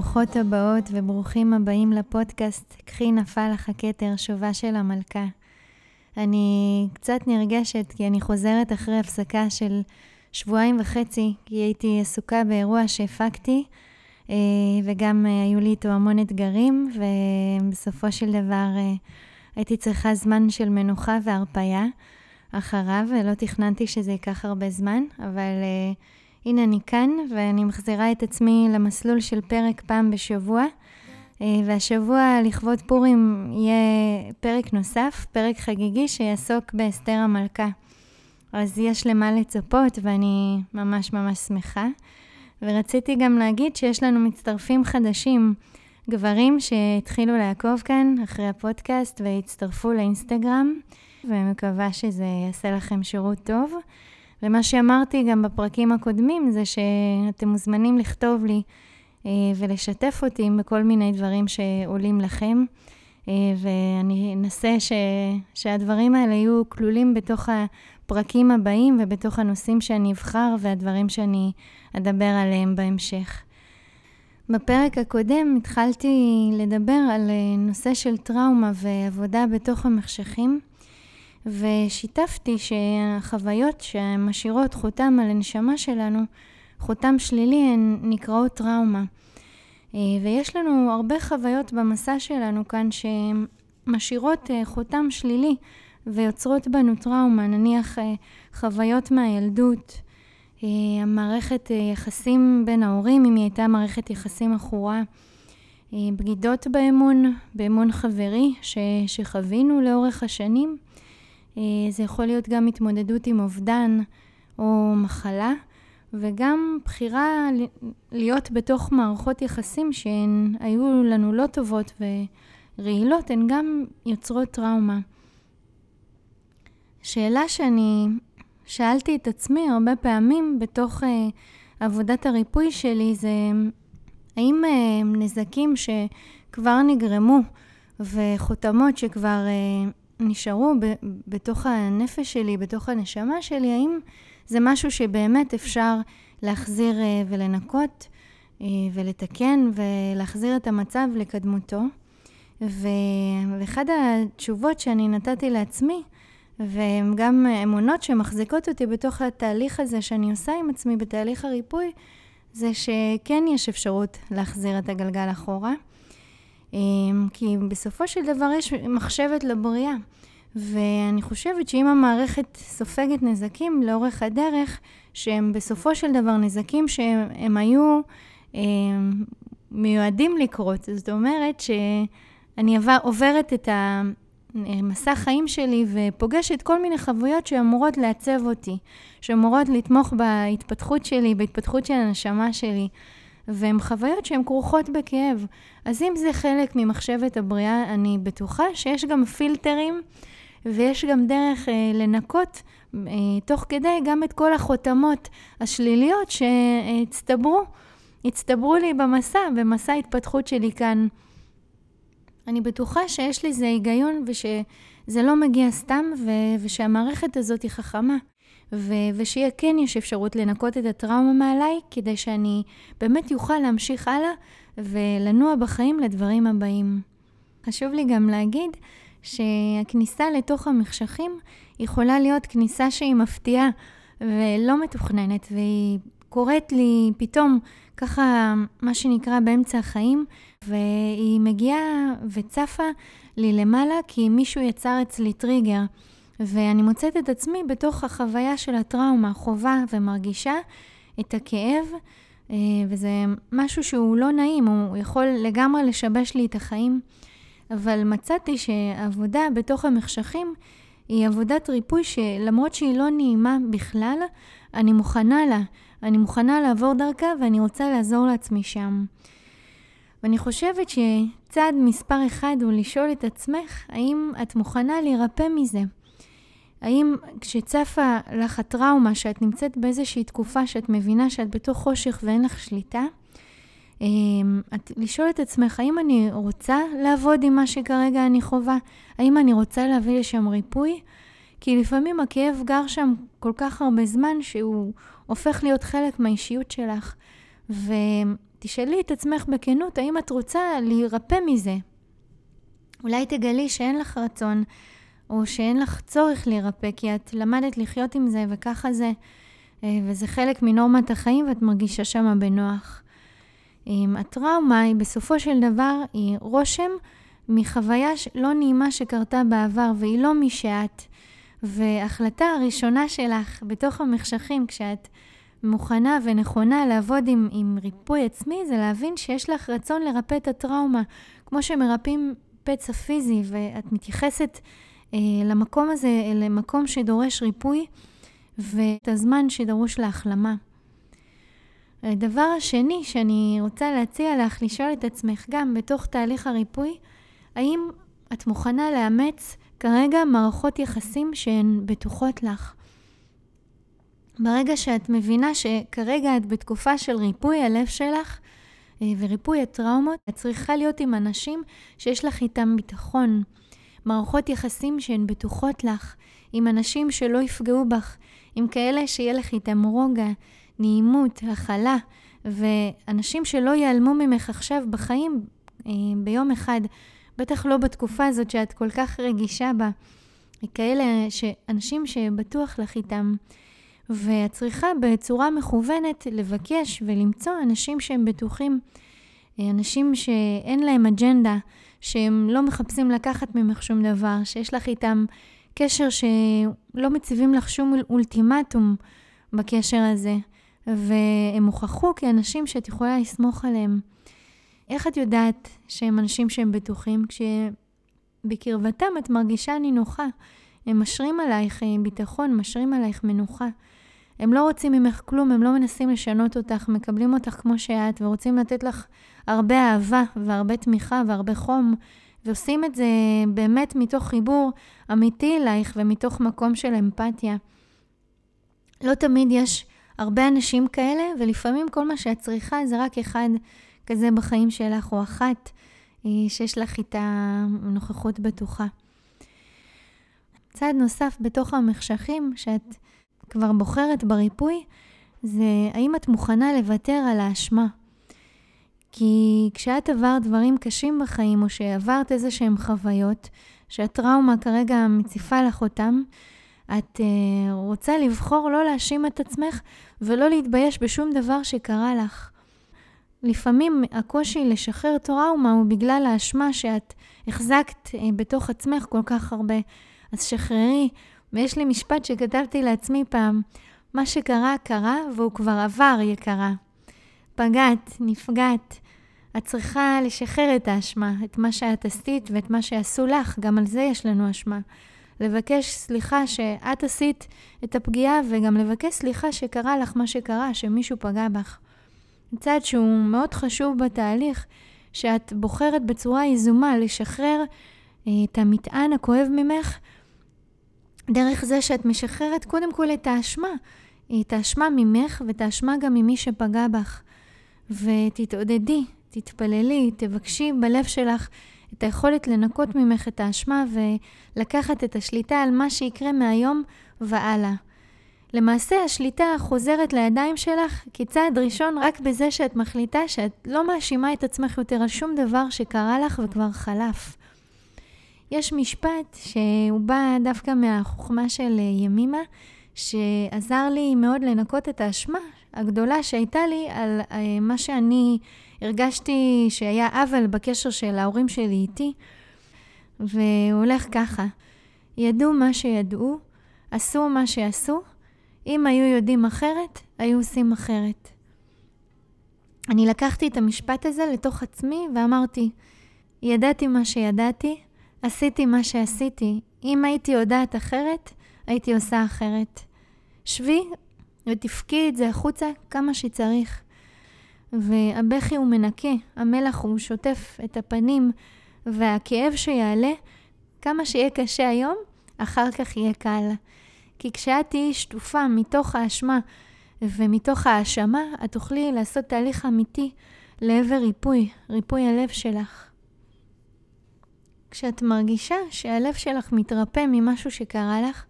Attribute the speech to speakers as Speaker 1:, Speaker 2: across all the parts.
Speaker 1: ברוכות הבאות וברוכים הבאים לפודקאסט "קחי נפל לך הכתר, שובה של המלכה". אני קצת נרגשת כי אני חוזרת אחרי הפסקה של שבועיים וחצי, כי הייתי עסוקה באירוע שהפקתי, אה, וגם אה, היו לי איתו המון אתגרים, ובסופו של דבר אה, הייתי צריכה זמן של מנוחה והרפייה אחריו, ולא תכננתי שזה ייקח הרבה זמן, אבל הנה אני כאן, ואני מחזירה את עצמי למסלול של פרק פעם בשבוע. והשבוע לכבוד פורים יהיה פרק נוסף, פרק חגיגי שיעסוק באסתר המלכה. אז יש למה לצפות ואני ממש ממש שמחה. ורציתי גם להגיד שיש לנו מצטרפים חדשים, גברים שהתחילו לעקוב כאן אחרי הפודקאסט והצטרפו לאינסטגרם, ומקווה שזה יעשה לכם שירות טוב. ומה שאמרתי גם בפרקים הקודמים זה שאתם מוזמנים לכתוב לי אה, ולשתף אותי בכל מיני דברים שעולים לכם. אה, ואני אנסה ש, שהדברים האלה יהיו כלולים בתוך הפרקים הבאים ובתוך הנושאים שאני אבחר והדברים שאני אדבר עליהם בהמשך. בפרק הקודם התחלתי לדבר על אה, נושא של טראומה ועבודה בתוך המחשכים, ושיתפתי שהחוויות שמשאירות חותם על הנשמה שלנו, חותם שלילי, הן נקראות טראומה. אה, ויש לנו הרבה חוויות במסע שלנו כאן שמשאירות אה, חותם שלילי ויוצרות בנו טראומה, נניח אה, חוויות מהילדות, המערכת יחסים בין ההורים, אם היא הייתה מערכת יחסים עכורה, בגידות באמון, באמון חברי ש, שחווינו לאורך השנים. זה יכול להיות גם התמודדות עם אובדן או מחלה. וגם בחירה להיות בתוך מערכות יחסים שהן היו לנו לא טובות ורעילות, הן גם יוצרות טראומה. שאלה שאני שאלתי את עצמי הרבה פעמים בתוך uh, עבודת הריפוי שלי זה האם uh, נזקים שכבר נגרמו וחותמות שכבר uh, נשארו ב- בתוך הנפש שלי, בתוך הנשמה שלי, האם זה משהו שבאמת אפשר להחזיר אה, ולנקות אה, ולתקן ולהחזיר את המצב לקדמותו. ואחד התשובות שאני נתתי לעצמי, והן גם אמונות שמחזיקות אותי בתוך התהליך הזה שאני עושה עם עצמי בתהליך הריפוי, זה שכן יש אפשרות להחזיר את הגלגל אחורה. אה, כי בסופו של דבר יש מחשבת לבריאה. ואני חושבת שאם המערכת סופגת נזקים לאורך הדרך, שהם בסופו של דבר נזקים שהם היו אה, מיועדים לקרות, זאת אומרת שאני עוברת את המסע חיים שלי ופוגשת כל מיני חוויות שאמורות לעצב אותי, שאמורות לתמוך בהתפתחות שלי, בהתפתחות של הנשמה שלי. והן חוויות שהן כרוכות בכאב. אז אם זה חלק ממחשבת הבריאה, אני בטוחה שיש גם פילטרים ויש גם דרך אה, לנקות אה, תוך כדי גם את כל החותמות השליליות שהצטברו, הצטברו לי במסע, במסע ההתפתחות שלי כאן. אני בטוחה שיש לזה היגיון ושזה לא מגיע סתם ו- ושהמערכת הזאת היא חכמה. ו- ושיהיה כן יש אפשרות לנקות את הטראומה מעליי, כדי שאני באמת אוכל להמשיך הלאה ולנוע בחיים לדברים הבאים. חשוב לי גם להגיד שהכניסה לתוך המחשכים יכולה להיות כניסה שהיא מפתיעה ולא מתוכננת, והיא קורית לי פתאום ככה, מה שנקרא באמצע החיים, והיא מגיעה וצפה לי למעלה כי מישהו יצר אצלי טריגר. ואני מוצאת את עצמי בתוך החוויה של הטראומה, חובה ומרגישה את הכאב, אה, וזה משהו שהוא לא נעים, הוא יכול לגמרי לשבש לי את החיים. אבל מצאתי שעבודה בתוך המחשכים היא עבודת ריפוי שלמרות שהיא לא נעימה בכלל, אני מוכנה לה. אני מוכנה לעבור דרכה ואני רוצה לעזור לעצמי שם. ואני חושבת שצעד מספר אחד הוא לשאול את עצמך, האם את מוכנה להירפא מזה? האם כשצפה לך הטראומה, שאת נמצאת באיזושהי תקופה שאת מבינה שאת בתוך חושך ואין לך שליטה, אמ, את, לשאול את עצמך, האם אני רוצה לעבוד עם מה שכרגע אני חווה? האם אני רוצה להביא לשם ריפוי? כי לפעמים הכאב גר שם כל כך הרבה זמן שהוא הופך להיות חלק מהאישיות שלך. ותשאלי את עצמך בכנות, האם את רוצה להירפא מזה? אולי תגלי שאין לך רצון, או שאין לך צורך להירפא, כי את למדת לחיות עם זה, וככה זה, אה, וזה חלק מנורמת החיים, ואת מרגישה שמה בנוח. הטראומה היא בסופו של דבר, היא רושם מחוויה לא נעימה שקרתה בעבר, והיא לא מי שאת. וההחלטה הראשונה שלך בתוך המחשכים, כשאת מוכנה ונכונה לעבוד עם, עם ריפוי עצמי, זה להבין שיש לך רצון לרפא את הטראומה, כמו שמרפאים פצע פיזי, ואת מתייחסת למקום הזה, למקום שדורש ריפוי, ואת הזמן שדרוש להחלמה. הדבר השני שאני רוצה להציע לך, לשאול את עצמך גם בתוך תהליך הריפוי, האם את מוכנה לאמץ כרגע מערכות יחסים שהן בטוחות לך? ברגע שאת מבינה שכרגע את בתקופה של ריפוי הלב שלך אה, וריפוי הטראומות, את צריכה להיות עם אנשים שיש לך איתם ביטחון. מערכות יחסים שהן בטוחות לך, עם אנשים שלא יפגעו בך, עם כאלה שיהיה לך איתם רוגע, נעימות, הכלה, ואנשים שלא ייעלמו ממך עכשיו בחיים אה, ביום אחד, בטח לא בתקופה הזאת שאת כל כך רגישה בה. כאלה, אנשים שבטוח לך איתם. ואת צריכה בצורה מכוונת לבקש ולמצוא אנשים שהם בטוחים, אנשים שאין להם אג'נדה, שהם לא מחפשים לקחת ממך שום דבר, שיש לך איתם קשר שלא מציבים לך שום אולטימטום בקשר הזה, והם הוכחו כאנשים שאת יכולה לסמוך עליהם. איך את יודעת שהם אנשים שהם בטוחים? כשבקרבתם את מרגישה נינוחה. הם משרים עלייך אה, ביטחון, משרים עלייך מנוחה. הם לא רוצים ממך כלום, הם לא מנסים לשנות אותך, מקבלים אותך כמו שאת, ורוצים לתת לך הרבה אהבה והרבה תמיכה והרבה חום, ועושים את זה באמת מתוך חיבור אמיתי אלייך ומתוך מקום של אמפתיה. לא תמיד יש הרבה אנשים כאלה, ולפעמים כל מה שאת צריכה זה רק אחד כזה בחיים שלך, או אחת אה, שיש לך איתה נוכחות בטוחה. צעד נוסף בתוך המחשכים, שאת כבר בוחרת בריפוי, זה האם את מוכנה לוותר על האשמה. כי כשאת עברת דברים קשים בחיים, או שעברת איזה שהם חוויות, שהטראומה כרגע מציפה לך אותם, את uh, רוצה לבחור לא להאשים את עצמך ולא להתבייש בשום דבר שקרה לך. לפעמים הקושי לשחרר טראומה הוא בגלל האשמה שאת החזקת uh, בתוך עצמך כל כך הרבה. אז שחררי, ויש לי משפט שכתבתי לעצמי פעם, מה שקרה, קרה, והוא כבר עבר, יקרה. פגעת, נפגעת. את צריכה לשחרר את האשמה, את מה שאת עשית ואת מה שעשו לך, גם על זה יש לנו אשמה. לבקש סליחה שאת עשית את הפגיעה, וגם לבקש סליחה שקרה לך מה שקרה, שמישהו פגע בך. צעד שהוא מאוד חשוב בתהליך, שאת בוחרת בצורה יזומה לשחרר אה, את המטען הכואב ממך, דרך זה שאת משחררת קודם כל את האשמה, את האשמה ממך ואת האשמה גם ממי שפגע בך. ותתעודדי, תתפללי, תבקשי בלב שלך את היכולת לנקות ממך את האשמה ולקחת את השליטה על מה שיקרה מהיום והלאה. למעשה השליטה חוזרת לידיים שלך כצעד ראשון רק בזה שאת מחליטה שאת לא מאשימה את עצמך יותר על שום דבר שקרה לך וכבר חלף. יש משפט שהוא בא דווקא מהחוכמה של אה, ימימה, שעזר לי מאוד לנקות את האשמה הגדולה שהייתה לי על אה, מה שאני הרגשתי שהיה עוול בקשר של ההורים שלי איתי. והוא הולך ככה, ידעו מה שידעו, עשו מה שעשו, אם היו יודעים אחרת, היו עושים אחרת. אני לקחתי את המשפט הזה לתוך עצמי ואמרתי, ידעתי מה שידעתי, עשיתי מה שעשיתי. אם הייתי יודעת אחרת, הייתי עושה אחרת. שבי ותפקי את זה החוצה כמה שצריך. והבכי הוא מנקה, המלח הוא שוטף את הפנים, והכאב שיעלה, כמה שיהיה קשה היום, אחר כך יהיה קל. כי כשאת תהיי שטופה מתוך האשמה ומתוך האשמה, את תוכלי לעשות תהליך אמיתי לעבר ריפוי, ריפוי הלב שלך. כשאת מרגישה שהלב שלך מתרפא ממשהו שקרה לך,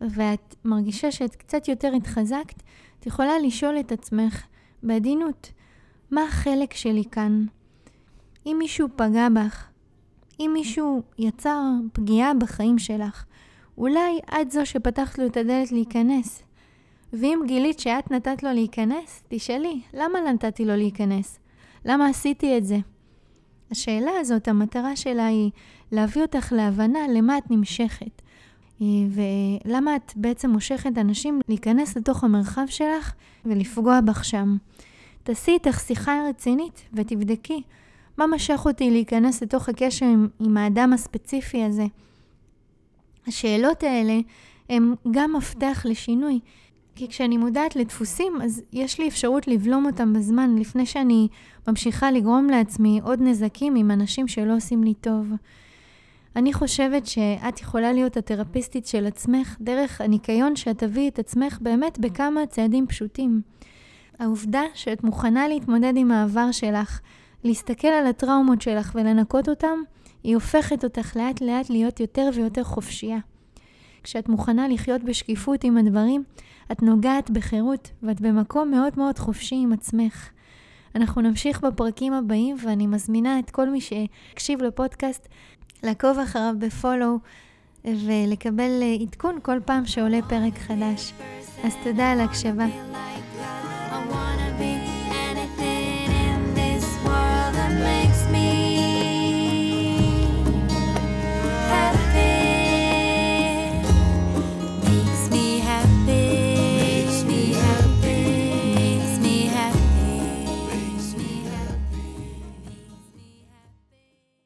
Speaker 1: ואת מרגישה שאת קצת יותר התחזקת, את יכולה לשאול את עצמך בעדינות, מה החלק שלי כאן? אם מישהו פגע בך, אם מישהו יצר פגיעה בחיים שלך, אולי את זו שפתחת לו את הדלת להיכנס. ואם גילית שאת נתת לו להיכנס, תשאלי, למה נתתי לו להיכנס? למה עשיתי את זה? השאלה הזאת, המטרה שלה היא להביא אותך להבנה למה את נמשכת. אה, ולמה את בעצם מושכת אנשים להיכנס לתוך המרחב שלך ולפגוע בך שם. תעשי איתך שיחה רצינית ותבדקי מה משך אותי להיכנס לתוך הקשר עם, עם האדם הספציפי הזה. השאלות האלה הן גם מפתח לשינוי. כי כשאני מודעת לדפוסים, אז יש לי אפשרות לבלום אותם בזמן, לפני שאני ממשיכה לגרום לעצמי עוד נזקים עם אנשים שלא עושים לי טוב. אני חושבת שאת יכולה להיות התרפיסטית של עצמך דרך הניקיון שאת תביאי את עצמך באמת בכמה צעדים פשוטים. העובדה שאת מוכנה להתמודד עם העבר שלך, להסתכל על הטראומות שלך ולנקות אותם, היא הופכת אותך לאט לאט להיות יותר ויותר חופשייה. כשאת מוכנה לחיות בשקיפות עם הדברים, את נוגעת בחירות ואת במקום מאוד מאוד חופשי עם עצמך. אנחנו נמשיך בפרקים הבאים ואני מזמינה את כל מי שהקשיב לפודקאסט לעקוב אחריו בפולו ולקבל עדכון כל פעם שעולה פרק חדש. אז תודה על ההקשבה.